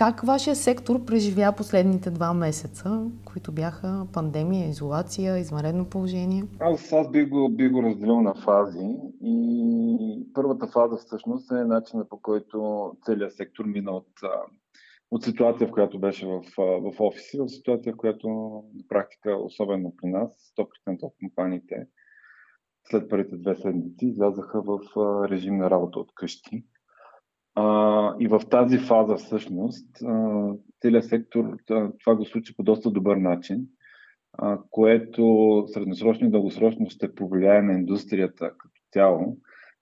как вашия сектор преживя последните два месеца, които бяха пандемия, изолация, извънредно положение? Аз, аз бих, го, бих го разделил на фази и първата фаза всъщност е начинът по който целият сектор мина от, от ситуация, в която беше в, в офиси, в ситуация, в която на практика, особено при нас, 100% от компаниите след първите две седмици излязаха в режим на работа от къщи. А, и в тази фаза всъщност целият сектор това го случи по доста добър начин, а, което средносрочно и дългосрочно ще повлияе на индустрията като цяло,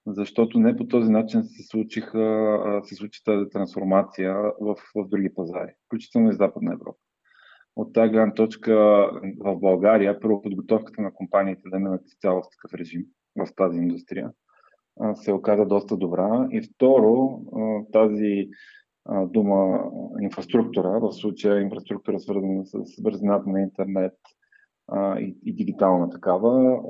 защото не по този начин се, случиха, се случи тази трансформация в, в други пазари, включително и Западна Европа. От тази гледна точка в България, първо подготовката на компаниите да минат цяло в такъв режим в тази индустрия се оказа доста добра. И второ, тази дума инфраструктура, в случая инфраструктура свързана с бързината на интернет и, и дигитална такава,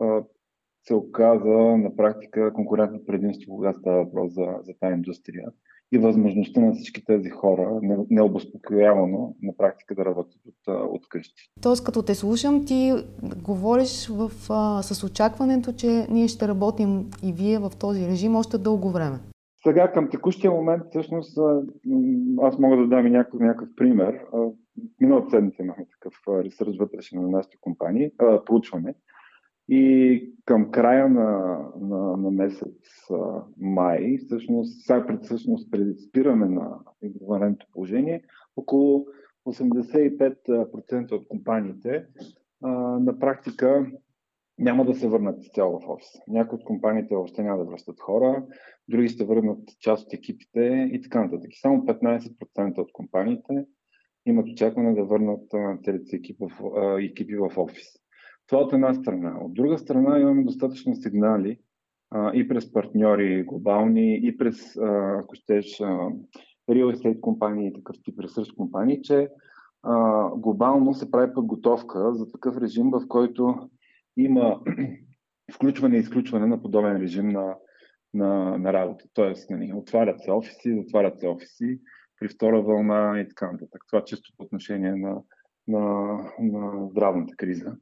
се оказа на практика конкурентно предимство, когато става въпрос за, за тази индустрия и възможността на всички тези хора, необоспокоявано, на практика да работят от, от къщи. Тоест, като те слушам, ти говориш в, а, с очакването, че ние ще работим и вие в този режим още дълго време. Сега към текущия момент, всъщност, аз мога да дам и някакъв, някакъв пример. Миналата седмица имахме такъв ресърч вътрешен на нашите компании, проучване. И към края на, на, на месец а, май, всъщност, сега пред, всъщност пред спиране на извънредното положение, около 85% от компаниите а, на практика няма да се върнат цяло в офис. Някои от компаниите въобще няма да връщат хора, други ще върнат част от екипите и така нататък. Само 15% от компаниите имат очакване да върнат целите екипи в, екипи в офис. Това от една страна. От друга страна имаме достатъчно сигнали а, и през партньори глобални, и през, а, ако щеш, real estate компании и такъв тип ресурс компании, че а, глобално се прави подготовка за такъв режим, в който има включване и изключване на подобен режим на, на, на работа. Тоест, нали, отварят се офиси, затварят се офиси при втора вълна и така нататък. Това чисто по отношение на, на, на здравната криза.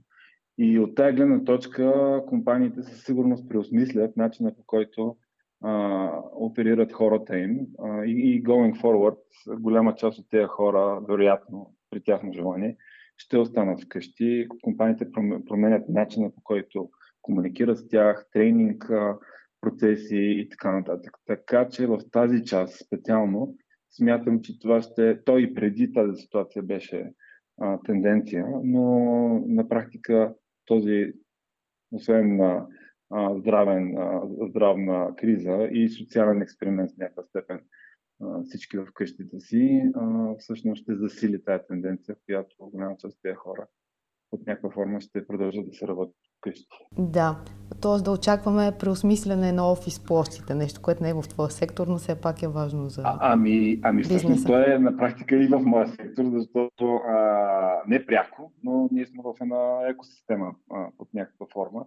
И от тази гледна точка компаниите със сигурност преосмислят начина по който а, оперират хората им а, и, и going forward, голяма част от тези хора, вероятно, при тяхно желание, ще останат вкъщи. Компаниите променят начина по който комуникират с тях, тренинг, процеси и така нататък. Така че в тази част специално смятам, че това ще... Той и преди тази ситуация беше а, тенденция, но на практика този, освен на здравен, а, здравна криза и социален експеримент в някаква степен а, всички в къщите си, а, всъщност ще засили тази тенденция, в която голяма част от тези хора под някаква форма ще продължат да се работят вкъщи. Да, т.е. да очакваме преосмислене на офис площите, нещо, което не е в твоя сектор, но все пак е важно за а, Ами, ами всъщност това е на практика и в моя сектор, защото а, не пряко, но ние сме в една екосистема а, под някаква форма,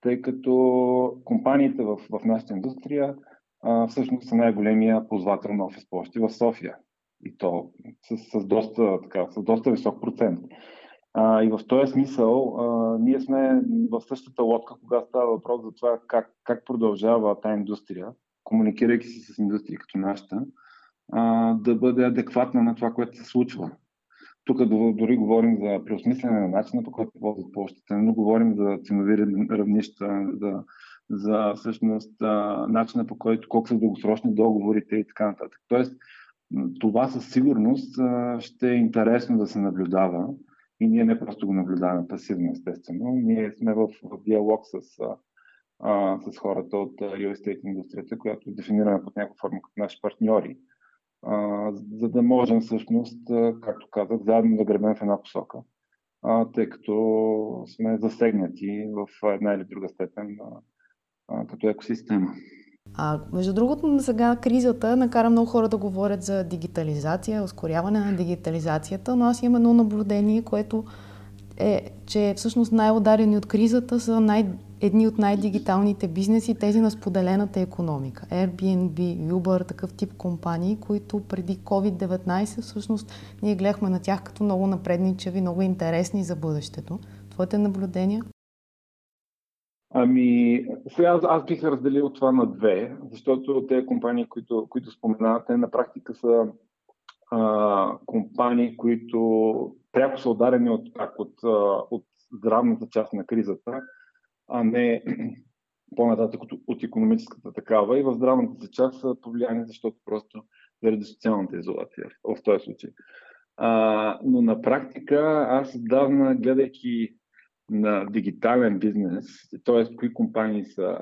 тъй като компаниите в, в нашата индустрия а, всъщност са най-големия ползвател на офис площи в София. И то с, с, доста, така, с доста висок процент. А, и в този смисъл а, ние сме в същата лодка, когато става въпрос за това как, как продължава тази индустрия, комуникирайки си с индустрия като нашата, а, да бъде адекватна на това, което се случва. Тук дори говорим за преосмислене на начина, по който ползват площите, но говорим за ценови равнища, за, за всъщност начина по който колко са дългосрочни договорите и така нататък. Тоест, това със сигурност ще е интересно да се наблюдава и ние не просто го наблюдаваме пасивно, естествено. Ние сме в, в диалог с, а, с хората от real estate индустрията, която дефинираме под някаква форма като наши партньори, а, за да можем всъщност, както казах, заедно да гребем в една посока, а, тъй като сме засегнати в една или друга степен а, а, като екосистема. А, между другото, сега кризата накара много хора да говорят за дигитализация, ускоряване на дигитализацията, но аз имам едно наблюдение, което е, че всъщност най-ударени от кризата са най- едни от най-дигиталните бизнеси, тези на споделената економика. Airbnb, Uber, такъв тип компании, които преди COVID-19 всъщност ние гледахме на тях като много напредничеви, много интересни за бъдещето. Твоите наблюдения? Ами, сега аз, аз бих разделил това на две, защото тези компании, които, които споменавате, на практика са а, компании, които пряко са ударени от, от, от, от здравната част на кризата, а не по-нататък от, от економическата такава. И в здравната част са повлияни, защото просто заради социалната изолация в този случай. А, но на практика аз отдавна, гледайки на дигитален бизнес, т.е. кои компании са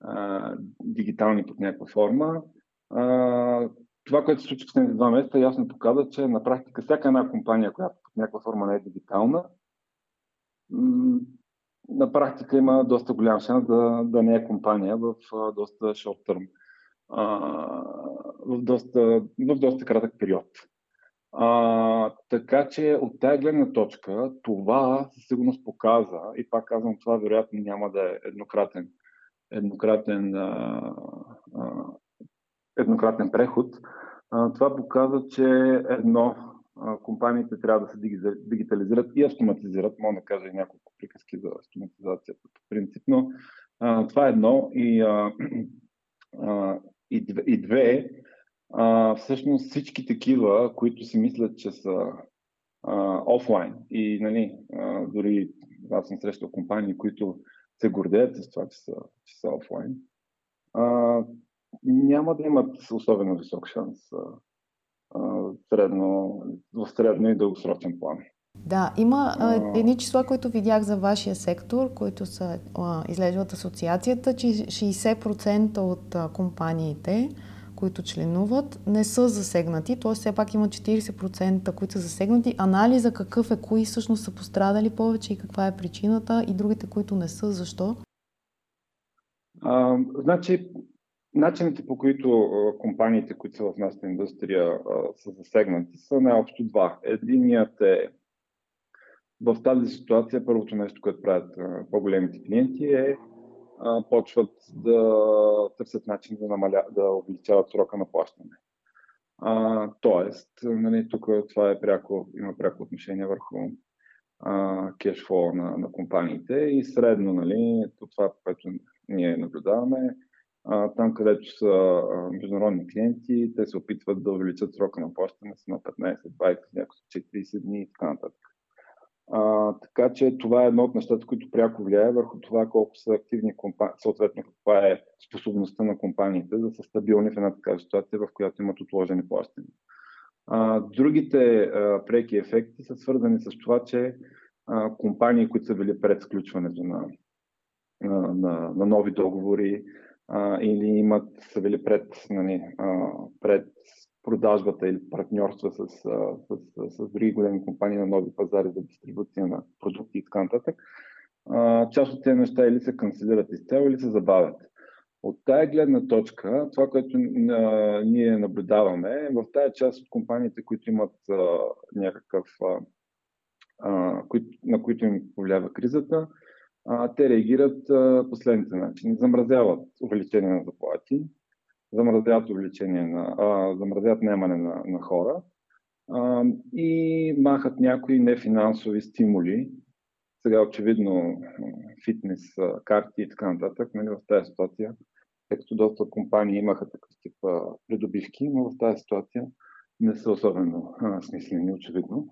а, дигитални под някаква форма, а, това, което се случи в последните два месеца, ясно показва, че на практика всяка една компания, която под някаква форма не е дигитална, на практика има доста голям шанс да, да не е компания в а, доста short term, а, в, доста, в доста кратък период. А, така че от тази гледна точка това със сигурност показа, и пак казвам, това вероятно няма да е еднократен, еднократен, а, а, еднократен преход. А, това показва, че едно компаниите трябва да се дигитализират и автоматизират. Мога да кажа и няколко приказки за автоматизацията по принцип, но а, това е едно. И, а, а, и, две, и две а, всъщност всички такива, които си мислят, че са а, офлайн и нали, а, дори аз съм срещал компании, които се гордеят с това, че са, че са офлайн, а, няма да имат особено висок шанс а, средно, в средно и дългосрочен план. Да, има а, едни числа, които видях за вашия сектор, които са а, излежат асоциацията, че 60% от а, компаниите, които членуват, не са засегнати, т.е. все пак има 40%, които са засегнати. Анализа какъв е, кои всъщност са пострадали повече и каква е причината и другите, които не са, защо? А, значи, Начините по които компаниите, които са в нашата индустрия, са засегнати, са най-общо два. Единият е в тази ситуация, първото нещо, което правят по-големите клиенти е почват да търсят начин да, намаля, да увеличават срока на плащане. А, тоест, нали, тук това е пряко, има пряко отношение върху кешфлоу на, на компаниите и средно, нали, това, което ние наблюдаваме, а, там, където са а, международни клиенти, те се опитват да увеличат срока на плащане на 15, 20, някои 30 дни и така нататък. А, така че това е едно от нещата, които пряко влияе върху това колко са активни компании, съответно каква е способността на компаниите да са стабилни в една такава ситуация, в която имат отложени плащания. А, другите а, преки ефекти са свързани с това, че а, компании, които са били пред сключването на, на, на, на нови договори, а, или имат, са били пред, нали, а, пред продажбата или партньорства с, с, с, с, други големи компании на нови пазари за дистрибуция на продукти и така нататък, част от тези неща или се канцелират изцяло, или се забавят. От тая гледна точка, това, което а, ние наблюдаваме, е в тая част от компаниите, които имат а, някакъв, а, на които им повлиява кризата, а, те реагират а, последните начини. Замразяват увеличение на заплати, замразяват увеличение на, а, замразяват наемане на, на хора а, и махат някои нефинансови стимули. Сега очевидно фитнес, карти и така нататък, нали, в тази ситуация, тъй като доста компании имаха такъв тип придобивки, но в тази ситуация не са особено а, смислени, очевидно.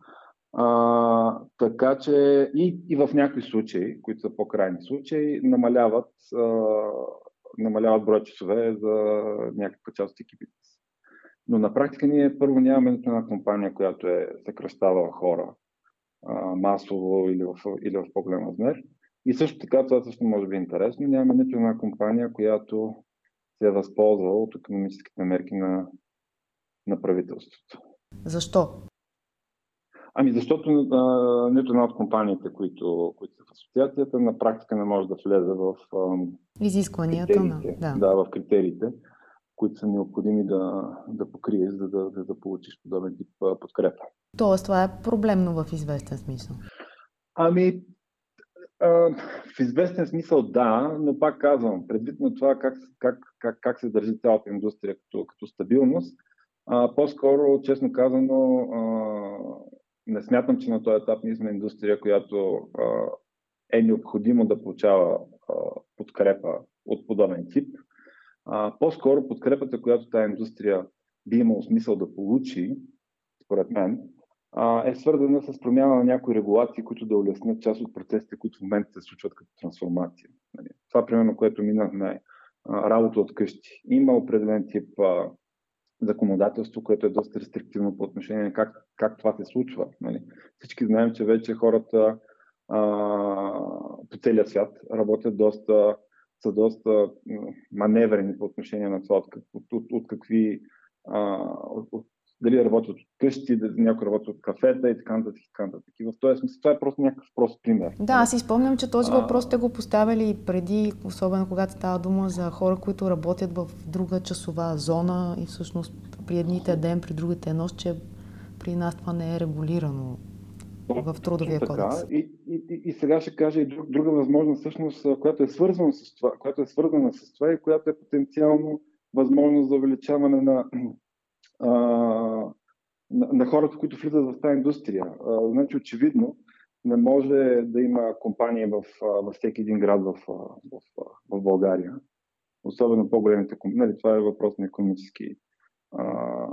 А, така че и, и в някои случаи, които са по-крайни случаи, намаляват, а, намаляват брой часове за някаква част от екипите си. Но на практика ние първо нямаме нито една компания, която е съкръщавала хора а, масово или в, или в по-голям размер. И също така, това също може би е интересно, нямаме нито една компания, която се е възползвала от економическите мерки на, на правителството. Защо? Ами защото а, нито една от компаниите, които, които са в асоциацията, на практика не може да влезе в а, изискванията на. Да. да, в критериите, които са необходими да, да покриеш, за да, да, да получиш подобен тип а, подкрепа. Тоест, това е проблемно в известен смисъл. Ами, в известен смисъл да, но пак казвам, предвид на това как, как, как, как се държи цялата индустрия като, като стабилност, а, по-скоро, честно казано, а, не смятам, че на този етап ние сме индустрия, която а, е необходимо да получава а, подкрепа от подобен тип. А, по-скоро подкрепата, която тази индустрия би имал смисъл да получи, според мен, а, е свързана с промяна на някои регулации, които да улеснят част от процесите, които в момента се случват като трансформация. Нали. Това, примерно, което минахме работа от къщи. Има определен тип а, законодателство, което е доста рестриктивно по отношение на как, как това се случва. Нали. Всички знаем, че вече хората а, по целия свят работят доста, са доста маневрени по отношение на това, от, от, от, от какви а, от, от дали работят от къщи, дали някой работи от кафета и така нататък. И така нататък. И в този смисъл това е просто някакъв прост пример. Да, аз си спомням, че този въпрос сте го поставили преди, особено когато става дума за хора, които работят в друга часова зона и всъщност при едните ден, при другите е нощ, че при нас това не е регулирано в трудовия така. кодекс. И, и, и, и сега ще кажа и друг, друга възможност, всъщност, която е свързана с това, която е свързана с това и която е потенциално възможност за увеличаване на на, на хората, които влизат в тази индустрия. А, значи, очевидно, не може да има компания в, във всеки един град в, в, в, България. Особено по-големите компании. Нали, това е въпрос на економически. А,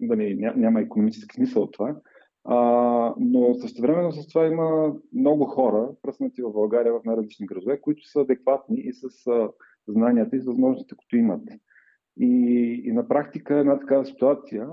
дали, ня, няма економически смисъл от това. А, но същевременно с това има много хора, пръснати в България в най-различни градове, които са адекватни и с а, знанията и с възможностите, които имат. И, и на практика една такава ситуация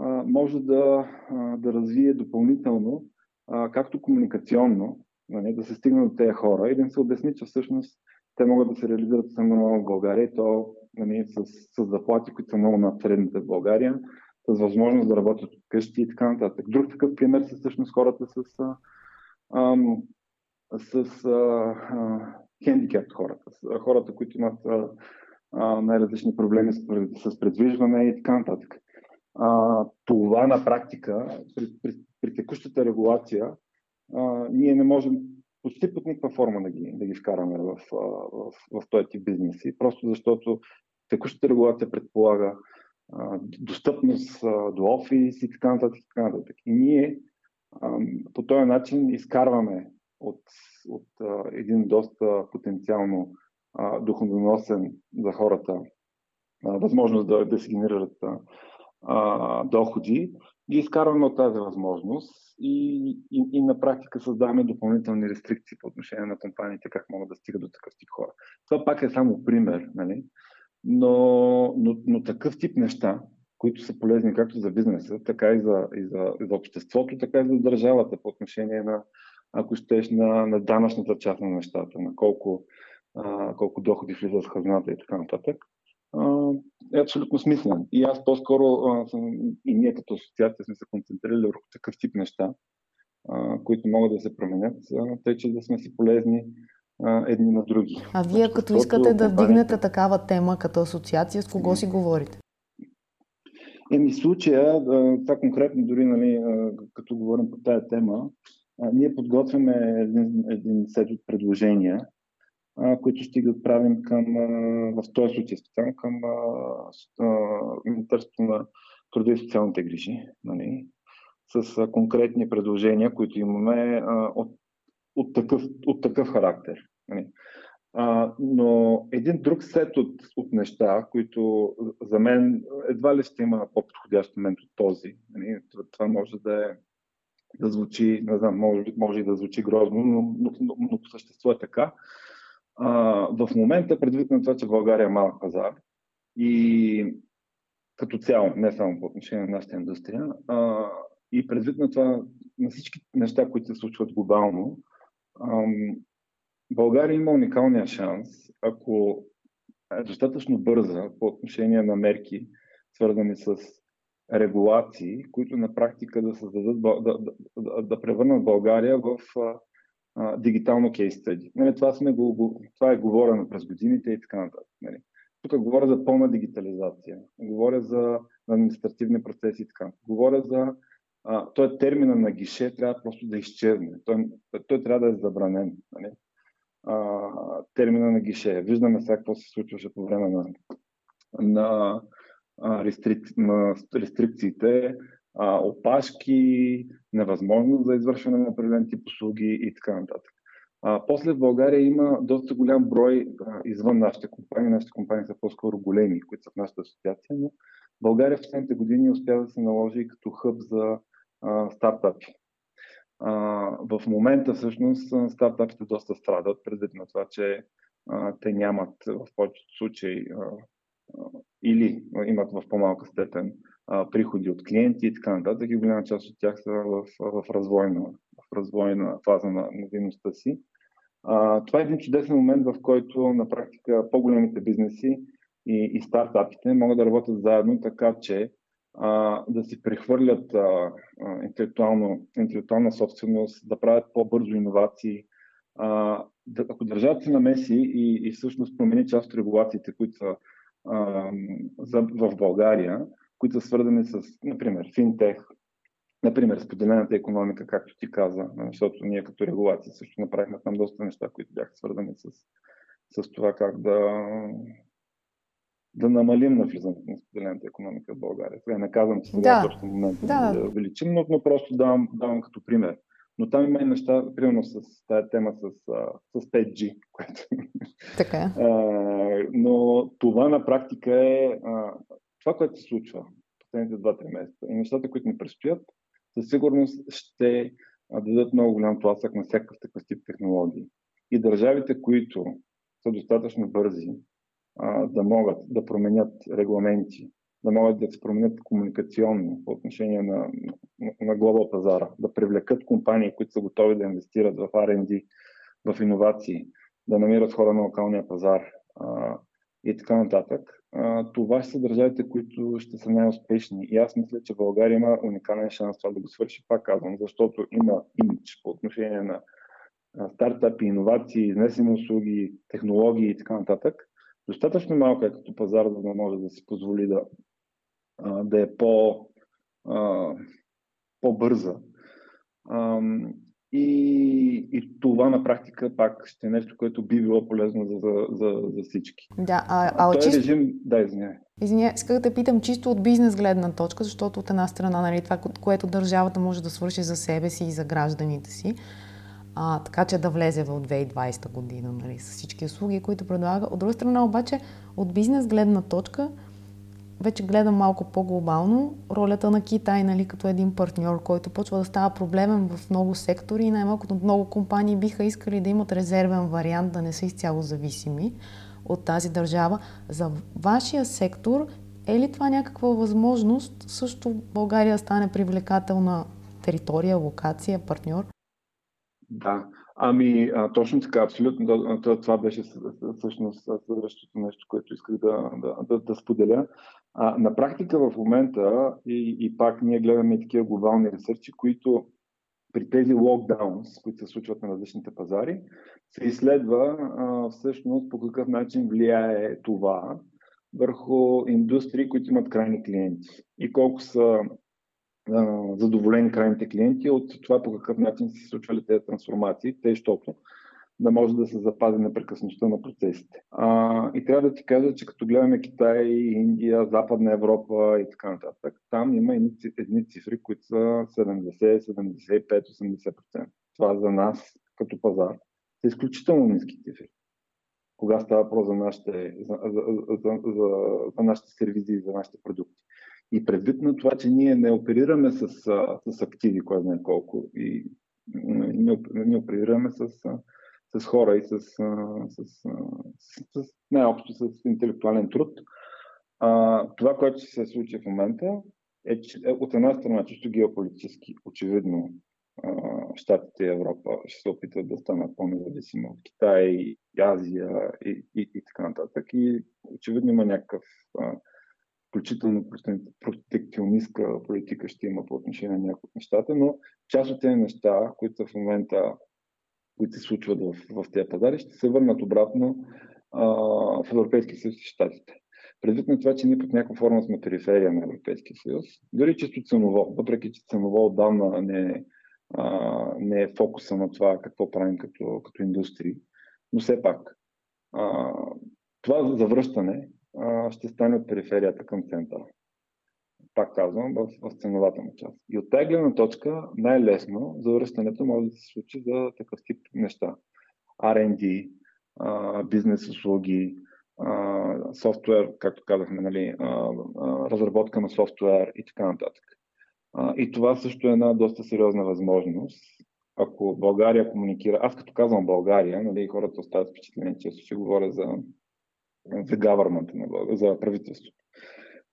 а, може да, а, да развие допълнително, а, както комуникационно, нали, да се стигне до тези хора и да им се обясни, че всъщност те могат да се реализират съвсем в България и то нали, с, с заплати, които са много над средните в България, с възможност да работят от къщи и така нататък. Друг такъв пример са всъщност хората с, а, а, с а, а, хендикеп хората, хората, които имат най-различни проблеми с, предвижване и така нататък. А, това на практика, при, при, при текущата регулация, а, ние не можем почти под никаква форма да ги, да ги вкараме в, в, в, в този тип бизнеси, просто защото текущата регулация предполага а, достъпност а, до офис и така нататък. И, така нататък. и ние а, по този начин изкарваме от, от а, един доста потенциално доходоносен за хората възможност да, да се генерират а, доходи, ги изкарваме от тази възможност и, и, и на практика създаваме допълнителни рестрикции по отношение на компаниите, как могат да стигат до такъв тип хора. Това пак е само пример, нали? но, но, но такъв тип неща, които са полезни както за бизнеса, така и за, и за, и за обществото, така и за държавата по отношение на, ако щеш, на, на данъчната част на нещата, на колко а, колко доходи влизат в хазната и така нататък, а, е абсолютно смислен. И аз по-скоро а, съм, и ние като асоциация сме се концентрирали върху такъв тип неща, а, които могат да се променят, а, тъй че да сме си полезни а, едни на други. А вие като искате да вдигнете такава тема като асоциация, с кого си говорите? Еми, случая, това конкретно дори, нали, като говорим по тази тема, ние подготвяме един, един сет от предложения, които ще ги отправим към, в този случай специално към Министерството на труда и социалните грижи, нали, с конкретни предложения, които имаме от, от, такъв, от такъв характер. Нали. А, но един друг сет от, от неща, които за мен едва ли ще има по-подходящ момент от този. Нали. Това може да е да звучи, не знам, може, може и да звучи грозно, но, но, но, но по същество е така. А, в момента, предвид на това, че България е малък пазар и като цяло, не само по отношение на нашата индустрия, а, и предвид на това, на всички неща, които се случват глобално, а, България има уникалния шанс, ако е достатъчно бърза по отношение на мерки, свързани с регулации, които на практика да създадат, да, да, да, да превърнат България в дигитално кейс стъди. Нали, това, сме го, това е говорено през годините и така нататък. Нали. Тук говоря за пълна дигитализация, говоря за административни процеси и така. Говоря за а, той термина на гише трябва просто да изчезне. Той, той трябва да е забранен. Нали? А, термина на гише. Виждаме сега какво се случваше по време на, на, а, рестрик, на рестрикциите, а, опашки, невъзможност за извършване на определен тип услуги и така нататък. А, после в България има доста голям брой а, извън нашите компании. Нашите компании са по-скоро големи, които са в нашата асоциация, но България в последните години успя да се наложи като хъб за а, стартапи. А, в момента всъщност стартапите доста страдат, предвид на това, че а, те нямат в повечето случаи а, или имат в по-малка степен приходи от клиенти и така нататък. И голяма част от тях са в, в, развойна, в развойна фаза на, на дейността си. А, това е един чудесен момент, в който на практика по-големите бизнеси и, и стартапите могат да работят заедно, така че а, да си прехвърлят а, а, интелектуална собственост, да правят по-бързо иновации. А, да, ако държавата се намеси и, и всъщност промени част от регулациите, които са а, за, в България, които са свързани с, например, финтех, например, споделената економика, както ти каза, защото ние като регулация също направихме там доста неща, които бяха свързани с, с това как да, да намалим навлизането на споделената економика в България. Сега не казвам, че сега да. е точно момент да. да увеличим, но, но просто давам, давам като пример. Но там има и неща, примерно с тази тема с, с 5G, което... Така е. но това на практика е това, което се случва последните 2-3 месеца и нещата, които ни предстоят, със сигурност ще дадат много голям тласък на всякакъв такъв тип технологии. И държавите, които са достатъчно бързи а, да могат да променят регламенти, да могат да се променят комуникационно по отношение на, на, на глобал пазара, да привлекат компании, които са готови да инвестират в R&D, в иновации, да намират хора на локалния пазар а, и така нататък. Това ще са държавите, които ще са най-успешни. И аз мисля, че България има уникален шанс това да го свърши, пак казвам, защото има имидж по отношение на стартапи, иновации, изнесени услуги, технологии и така нататък, достатъчно малка е като пазар, за да може да си позволи да, да е по, по-бърза. И, и това на практика пак ще е нещо, което би било полезно за, за, за, за всички. Да, а, а, а чисто... режим, да, извиняй. Извиня, исках да питам чисто от бизнес гледна точка, защото от една страна, нали, това, което държавата може да свърши за себе си и за гражданите си, а, така че да влезе в 2020 година нали, с всички услуги, които предлага. От друга страна обаче, от бизнес гледна точка, вече гледам малко по-глобално ролята на Китай нали, като един партньор, който почва да става проблемен в много сектори и най-малкото много компании биха искали да имат резервен вариант, да не са изцяло зависими от тази държава. За вашия сектор е ли това някаква възможност също България стане привлекателна територия, локация, партньор? Да, ами а, точно така, абсолютно. Това беше всъщност следващото нещо, което исках да, да, да, да споделя. А, на практика в момента и, и пак ние гледаме такива глобални ресърчи, които при тези локдаунс, които се случват на различните пазари, се изследва а, всъщност по какъв начин влияе това върху индустрии, които имат крайни клиенти. И колко са задоволени крайните клиенти от това по какъв начин се случвали тези трансформации, те, защото да може да се запази непрекъсността на процесите. А, и трябва да ти кажа, че като гледаме Китай, Индия, Западна Европа и така нататък, там има едни, едни цифри, които са 70, 75, 80%. Това за нас като пазар са изключително ниски цифри. Кога става въпрос за нашите, за, за, за, за, за нашите сервизи, за нашите продукти. И предвид на това, че ние не оперираме с, с активи, кой знае колко, и не, не оперираме с, с хора и с, с, с, с най-общо с интелектуален труд, а, това, което се случи в момента, е, че е, от една страна, чисто геополитически, очевидно, Штатите и Европа ще се опитат да станат по-независими от Китай, Азия и, и, и така нататък. И очевидно има някакъв а, включително протекционистка политика ще има по отношение на някои от нещата, но част от тези неща, които в момента, които се случват в, в тези пазари, ще се върнат обратно а, в Европейския съюз и Штатите. Предвид на това, че ние под някаква форма сме периферия на Европейския съюз, дори чисто ценово, въпреки че ценово отдавна не, а, не е фокуса на това какво правим като, като индустрии, но все пак а, това завръщане а, ще стане от периферията към центъра. Пак казвам, в, в ценовата му част. И от тази гледна точка най-лесно завръщането може да се случи за такъв тип неща. R&D, бизнес услуги, софтуер, както казахме, нали, разработка на софтуер и така нататък. И това също е една доста сериозна възможност. Ако България комуникира, аз като казвам България, нали, хората остават впечатление, че ще говоря за, за government за правителството.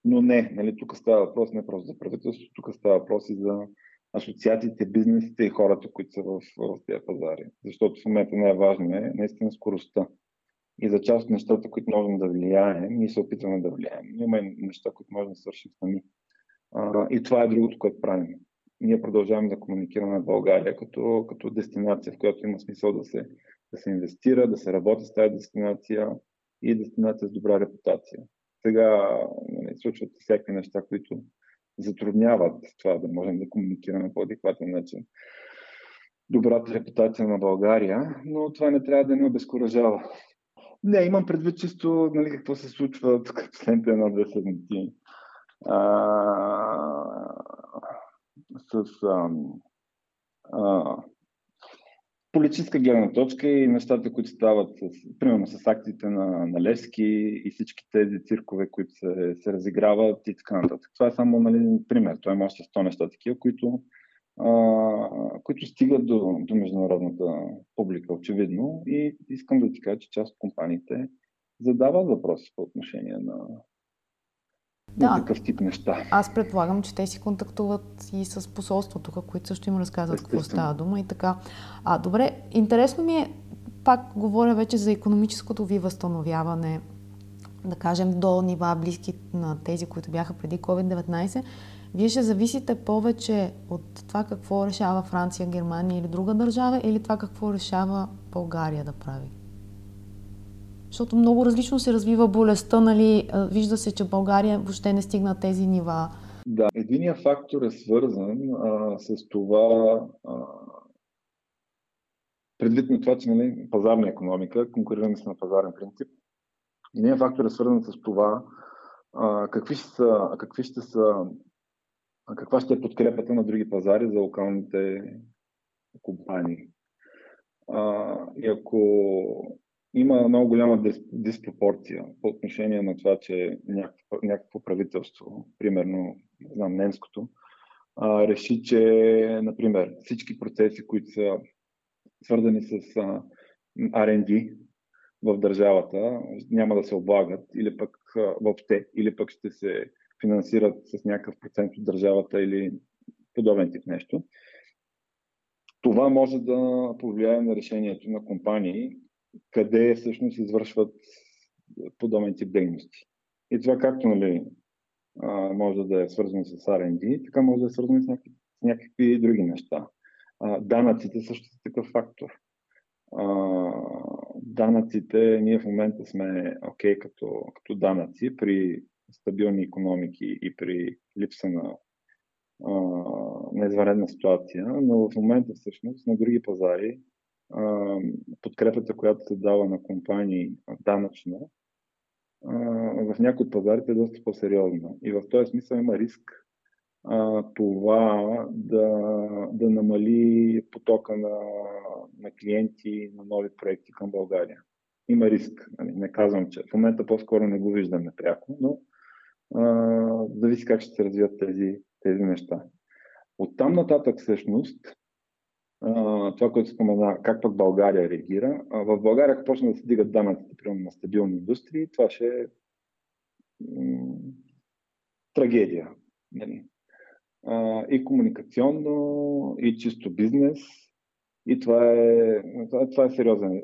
Но не, нали, тук става въпрос не просто за правителството, тук става въпрос и за асоциациите, бизнесите и хората, които са в, в тези пазари. Защото в момента най-важно е наистина скоростта. И за част от нещата, които можем да влияем, ние се опитваме да влияем. Има неща, които можем да свършим сами. И това е другото, което правим. Ние продължаваме да комуникираме в България като, като дестинация, в която има смисъл да се, да се инвестира, да се работи с тази дестинация и дестинация с добра репутация. Сега случват всякакви неща, които затрудняват това да можем да комуникираме по адекватен начин добрата репутация на България, но това не трябва да ни обезкуражава. Не, имам предвид чисто нали, какво се случва тук последните една-две седмици. с а, политическа гледна точка и нещата, които стават, с, примерно с акциите на, на Лески и всички тези циркове, които се, се разиграват и така нататък. Това е само нали, пример. Той има още 100 неща такива, които, а, които стигат до, до международната публика, очевидно. И искам да ти кажа, че част от компаниите задават въпроси по отношение на, да. такъв тип неща. Аз предполагам, че те си контактуват и с посолството, които също им разказват какво става дума и така. А, добре, интересно ми е, пак говоря вече за економическото ви възстановяване, да кажем до нива близки на тези, които бяха преди COVID-19. Вие ще зависите повече от това какво решава Франция, Германия или друга държава или това какво решава България да прави? Защото много различно се развива болестта, нали? Вижда се, че България въобще не стигна тези нива. Да, единият фактор е свързан а, с това, а, предвид на това, че нали, пазарна економика, конкурираме с на пазарен принцип, единият фактор е свързан с това а, какви, ще са, какви ще са, каква ще е подкрепата на други пазари за локалните компании. А, и ако има много голяма диспропорция по отношение на това, че някакво, някакво правителство, примерно, не знам, немското, а, реши, че, например, всички процеси, които са свързани с а, R&D в държавата, няма да се облагат или пък а, въобще, или пък ще се финансират с някакъв процент от държавата или подобен тип нещо. Това може да повлияе на решението на компании, къде всъщност извършват подобен тип дейности. И това както нали, може да е свързано с R&D, така може да е свързано с някакви, с някакви други неща. Данъците също са такъв фактор. Данъците, ние в момента сме окей okay, като, като данъци при стабилни економики и при липса на, на извънредна ситуация, но в момента всъщност на други пазари подкрепата, която се дава на компании данъчно, в някои от пазарите е доста по-сериозна. И в този смисъл има риск това да, да намали потока на, на клиенти, на нови проекти към България. Има риск. Нали? Не казвам, че в момента по-скоро не го виждаме пряко, но а, зависи как ще се развият тези, тези неща. От там нататък всъщност това, което спомена, как пък България реагира. в България, ако почне да се дигат данъците, примерно на стабилни индустрии, това ще е м- трагедия. Нали? и комуникационно, и чисто бизнес. И това е, това е сериозен,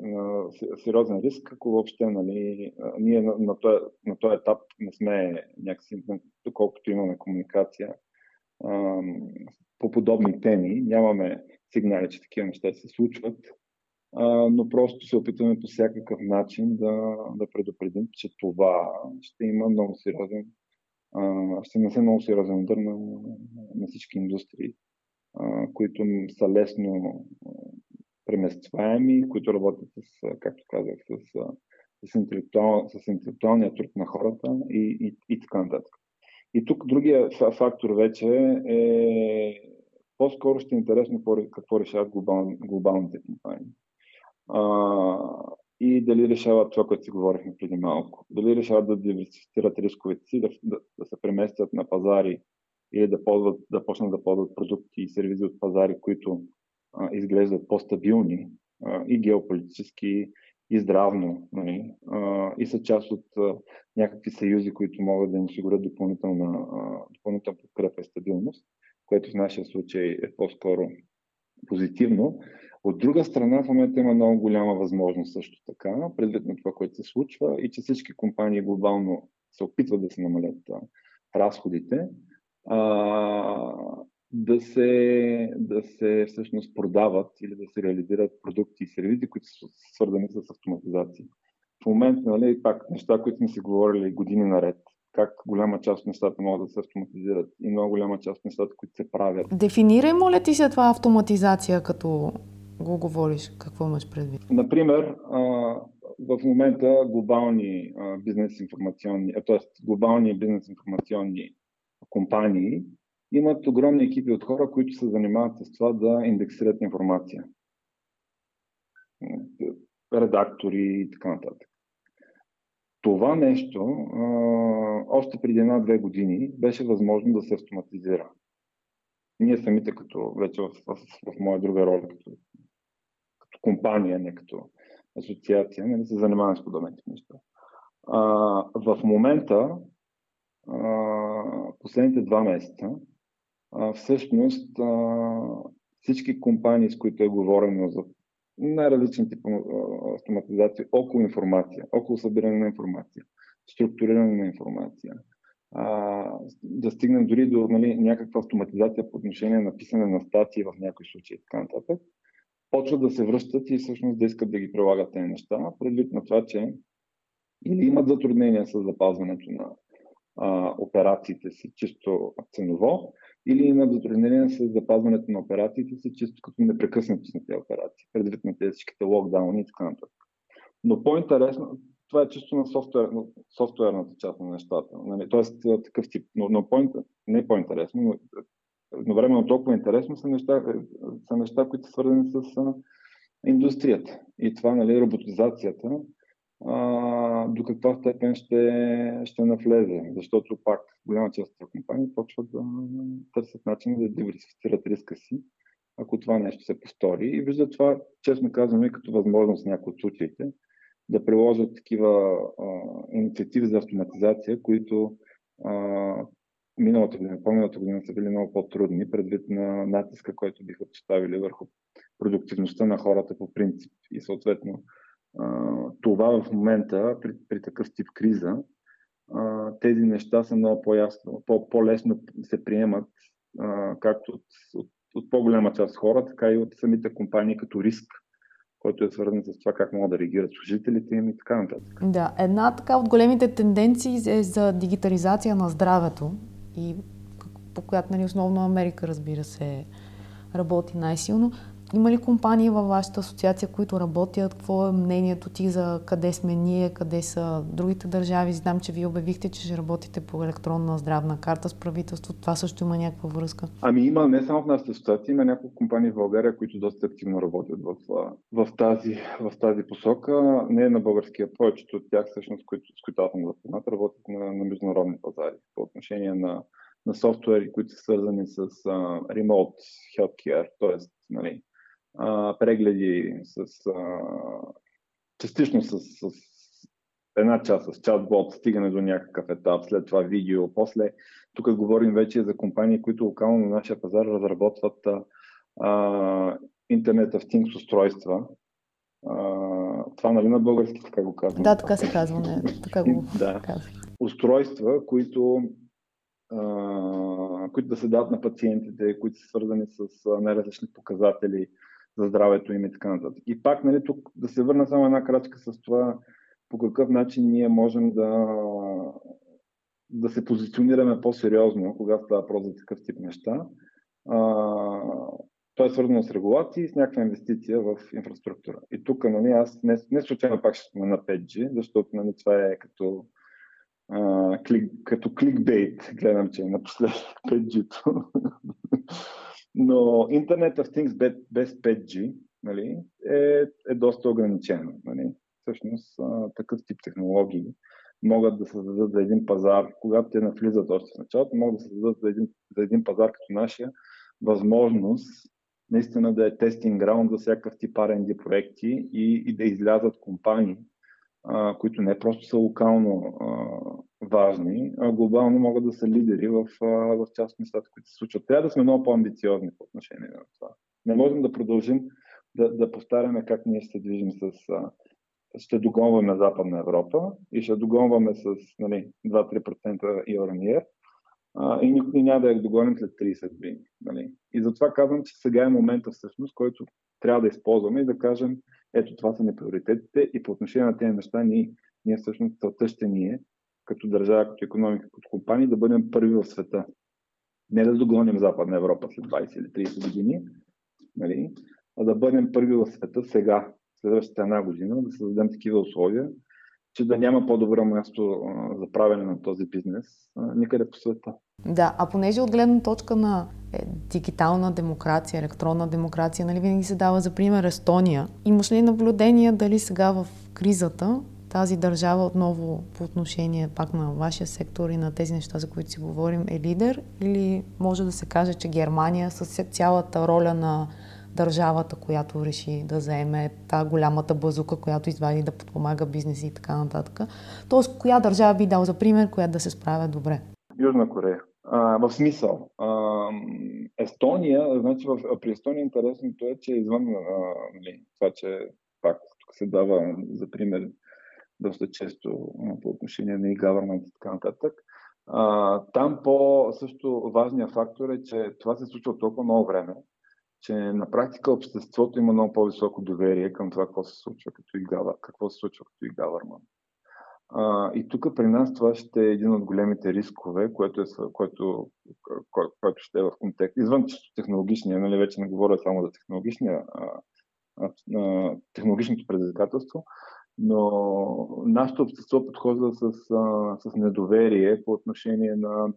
сериозен риск, ако въобще нали, ние на, на, този, етап не сме някакси, доколкото имаме комуникация по подобни теми, нямаме сигнали, че такива неща се случват. а, но просто се опитваме по всякакъв начин да, да предупредим, че това ще има много сериозен, а, ще несе много сериозен удар на, на всички индустрии, а, които са лесно преместваеми, които работят с, както казах, с, с, интелектуал, с интелектуалния труд на хората и, и, и така нататък. И тук другия фактор вече е по-скоро ще е интересно какво решават глобал, глобалните компании. А, и дали решават това, което си говорихме преди малко. Дали решават да диверсифицират рисковете си, да, да, да се преместят на пазари или да, ползват, да почнат да ползват продукти и сервизи от пазари, които а, изглеждат по-стабилни а, и геополитически, и здравно, нали, а, и са част от а, някакви съюзи, които могат да им осигурят допълнителна, а, допълнителна подкрепа и стабилност, което в нашия случай е по-скоро позитивно. От друга страна, в момента има много голяма възможност също така, предвид на това, което се случва и че всички компании глобално се опитват да се намалят разходите, а, да се, да се всъщност продават или да се реализират продукти и сервизи, които са свързани с автоматизация. В момента, нали, пак неща, които сме си говорили години наред, как голяма част от нещата могат да се автоматизират и много голяма част от нещата, които се правят. Дефинирай, моля ти се това автоматизация, като го говориш? Какво имаш предвид? Например, в момента глобални бизнес информационни, т.е. глобални бизнес информационни компании имат огромни екипи от хора, които се занимават с това да индексират информация. Редактори и така нататък. Това нещо още преди една-две години беше възможно да се автоматизира. Ние самите, като вече в, в, в моя друга роля, като, като компания, не като асоциация, нали, се занимаваме с подобни неща. В момента, а, последните два месеца, а, всъщност а, всички компании, с които е говорено за най-различни типи автоматизация около информация, около събиране на информация, структуриране на информация, а, да стигнем дори до нали, някаква автоматизация по отношение на писане на статии в някои случаи и така нататък, почват да се връщат и всъщност да искат да ги прилагат тези неща, предвид на това, че или имат затруднения с запазването на а, операциите си чисто ценово, или имат затруднения с запазването на операциите си, чисто като непрекъснатост на тези операции, предвид на тези всичките локдауни и така нататък. Но по-интересно, това е чисто на софтуер, софтуерната част на нещата. Нали? Тоест такъв тип. Но, но не е по-интересно, но едновременно толкова интересно са неща, са неща, които са свързани с индустрията. И това, нали, роботизацията, до каква степен ще, ще навлезе. Защото пак голяма част от компании почват да търсят начин да диверсифицират риска си, ако това нещо се повтори. И виждат това, честно казваме, като възможност в някои от случаите, да приложат такива а, инициативи за автоматизация, които а, миналата година, по-миналата година са били много по-трудни, предвид на натиска, който биха поставили върху продуктивността на хората по принцип. И съответно това в момента, при, при такъв тип криза, тези неща са много по-ясно, по-лесно се приемат както от, от, от по-голяма част хора, така и от самите компании като риск, който е свързан с това как могат да реагират служителите им и така нататък. Да, една така от големите тенденции е за дигитализация на здравето и по която нали, основно Америка, разбира се, работи най-силно. Има ли компании във вашата асоциация, които работят? Какво е мнението ти за къде сме ние, къде са другите държави? Знам, че вие обявихте, че ще работите по електронна здравна карта с правителството. Това също има някаква връзка? Ами има не само в нашата асоциация, има няколко компании в България, които доста активно работят в, в, тази, в тази посока. Не на българския, повечето от тях, всъщност, които, с които аз съм запознат, работят на, на международни пазари по отношение на на софтуери, които са свързани с uh, remote healthcare, т.е. Нали, а, прегледи с а, частично с, с една част с чатбот, стигане до някакъв етап, след това видео, после тук говорим вече за компании, които локално на нашия пазар разработват а, интернет в Things устройства. А, това нали на български така го казвам? Да, така се казва, не, така го да. казвам. Устройства, които а, които да се дадат на пациентите, които са свързани с най-различни показатели, за здравето им и така нататък. И пак, нали, тук да се върна само една крачка с това, по какъв начин ние можем да, да се позиционираме по-сериозно, когато става въпрос за такъв тип неща. А, то е свързано с регулации и с някаква инвестиция в инфраструктура. И тук, нали, аз не, не случайно пак ще спомена 5G, защото нали, това е като, а, клик, като кликбейт, гледам, че е напоследък 5G-то. Но Internet of Things без, без 5G нали, е, е доста ограничено. Нали. Всъщност такъв тип технологии могат да създадат за един пазар, когато те навлизат още в началото, могат да създадат за един, за един пазар като нашия, възможност наистина да е тестинг граунд за всякакъв тип R&D проекти и, и да излязат компании, а, които не просто са локално а, важни, а глобално могат да са лидери в, в част от нещата, които се случват. Трябва да сме много по-амбициозни по отношение на това. Не можем да продължим да, да повтаряме как ние ще се движим с. Ще догонваме Западна Европа и ще догонваме с нали, 2-3% year on year, а, и никой няма да я догоним след 30 години. Нали? И затова казвам, че сега е момента всъщност, който трябва да използваме и да кажем, ето това са ни приоритетите и по отношение на тези неща ние, ние всъщност целта ще ни е, като държава, като економика, като компания, да бъдем първи в света. Не да догоним Западна Европа след 20 или 30 години, нали? а да бъдем първи в света сега, следващата една година, да създадем такива условия, че да няма по-добро място за правене на този бизнес никъде по света. Да, а понеже от гледна точка на е, дигитална демокрация, електронна демокрация, нали винаги се дава за пример Естония. Имаш ли наблюдение дали сега в кризата тази държава отново по отношение пак на вашия сектор и на тези неща, за които си говорим, е лидер? Или може да се каже, че Германия с цялата роля на държавата, която реши да заеме та голямата базука, която извади да подпомага бизнеси и така нататък. Тоест, коя държава би дал за пример, която да се справя добре? Южна Корея. А, в смисъл. А, Естония, значи в, при Естония интересното е, че извън а, нали, това, че пак тук се дава за пример доста често по отношение на e-government и така нататък. А, там по също важният фактор е, че това се случва толкова много време, че на практика обществото има много по-високо доверие към това, какво се случва като и какво се случва като и government. А, и тук при нас това ще е един от големите рискове, което, е, което, което, ще е в контекст. Извън чисто технологичния, нали, вече не говоря само за технологичния, а, а, технологичното предизвикателство, но нашето общество подхожда с, с недоверие по отношение на,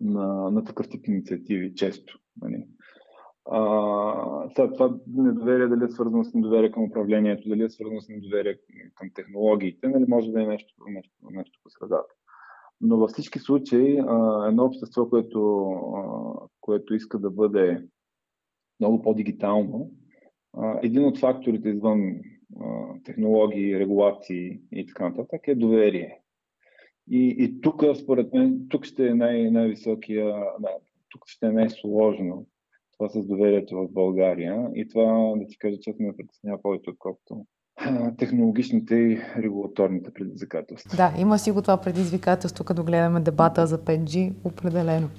на, на такъв тип инициативи, често. Нали. А, сега това недоверие дали е свързано с недоверие към управлението, дали е свързано с недоверие към технологиите, нали, може да е нещо, нещо, нещо по средата. Но във всички случаи а, едно общество, което, а, което иска да бъде много по-дигитално, а, един от факторите извън технологии, регулации и така нататък е доверие. И, и тук, според мен, тук ще е най- най-високия, тук ще е най-сложно това с доверието в България. И това, да ти кажа честно, ме притеснява повече, отколкото технологичните и регулаторните предизвикателства. Да, има си го това предизвикателство, като гледаме дебата за 5G, определено.